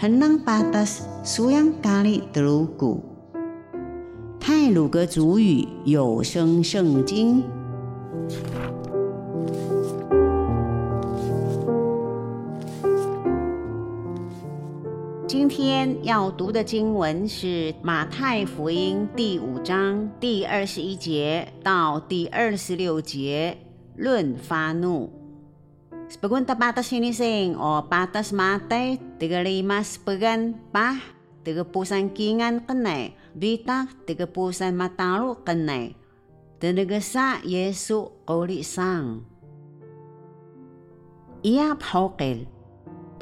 henang patas suyang kali telugu。泰鲁格族语有声圣经。今天要读的经文是马太福音第五章第二十一节到第二十六节，论发怒。Sebagun tapatas ini sing o patas mate tiga lima sebagan pah tiga pusan kingan kenai. Bita tiga pusan matalu kenai. Tenaga sa Yesu koli sang. Ia phokil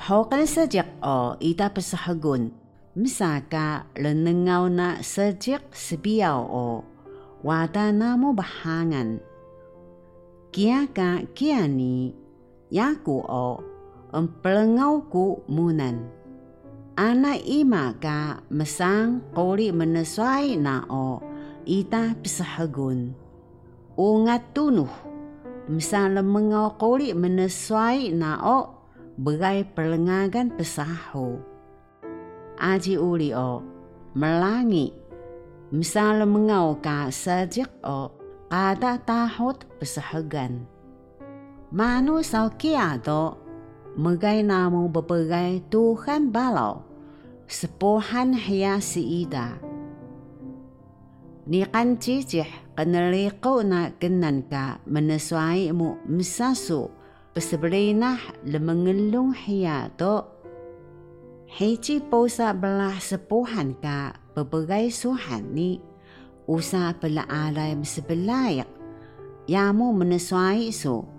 phokil sejak o ita pesahagun misaka lenengaw na sejak sebiaw o wada namo bahangan. Kia ka kia ni yaku o empelengau ku munan. Ana ima ka mesang kori menesuai na o ita pisahagun. Ungat tunuh mesang lemengau kori menesuai na o begai perlengagan pesahu. Aji uli o melangi mesang lemengau ka sejak o kada tahot pesahagan. Manu sao kia do Megai namu berpegai Tuhan balau. Sepohan hia si ida. Ni kan cicih Keneliko na genan ka Menesuai mu misasu. Peseberinah lemengelung hia do Hiji posa belah sepohan ka Berpegai suhan ni. Usa pela alai sebelayak Yamu menesuai su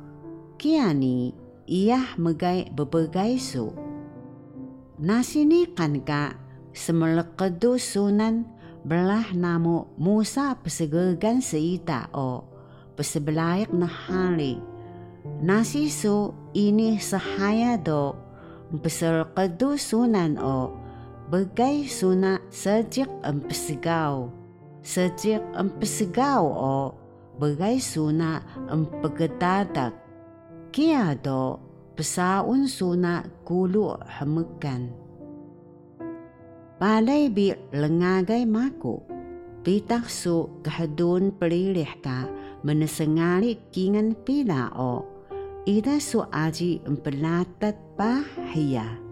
Kiani ia megai berbagai su. Nasi kan ka semelekedu sunan belah namu Musa pesegegan seita o pesebelayak na hari. Nasi su ini sahaya do peselekedu sunan o bagai suna sejak empesigaw. Sejak empesigaw o bagai suna empegetadak kia do pesaun suna kulu hemekan. Balai bi lengagai maku, pitak su kehadun pelilih ka menesengali kingan pila o, ida su aji empelatat bahaya.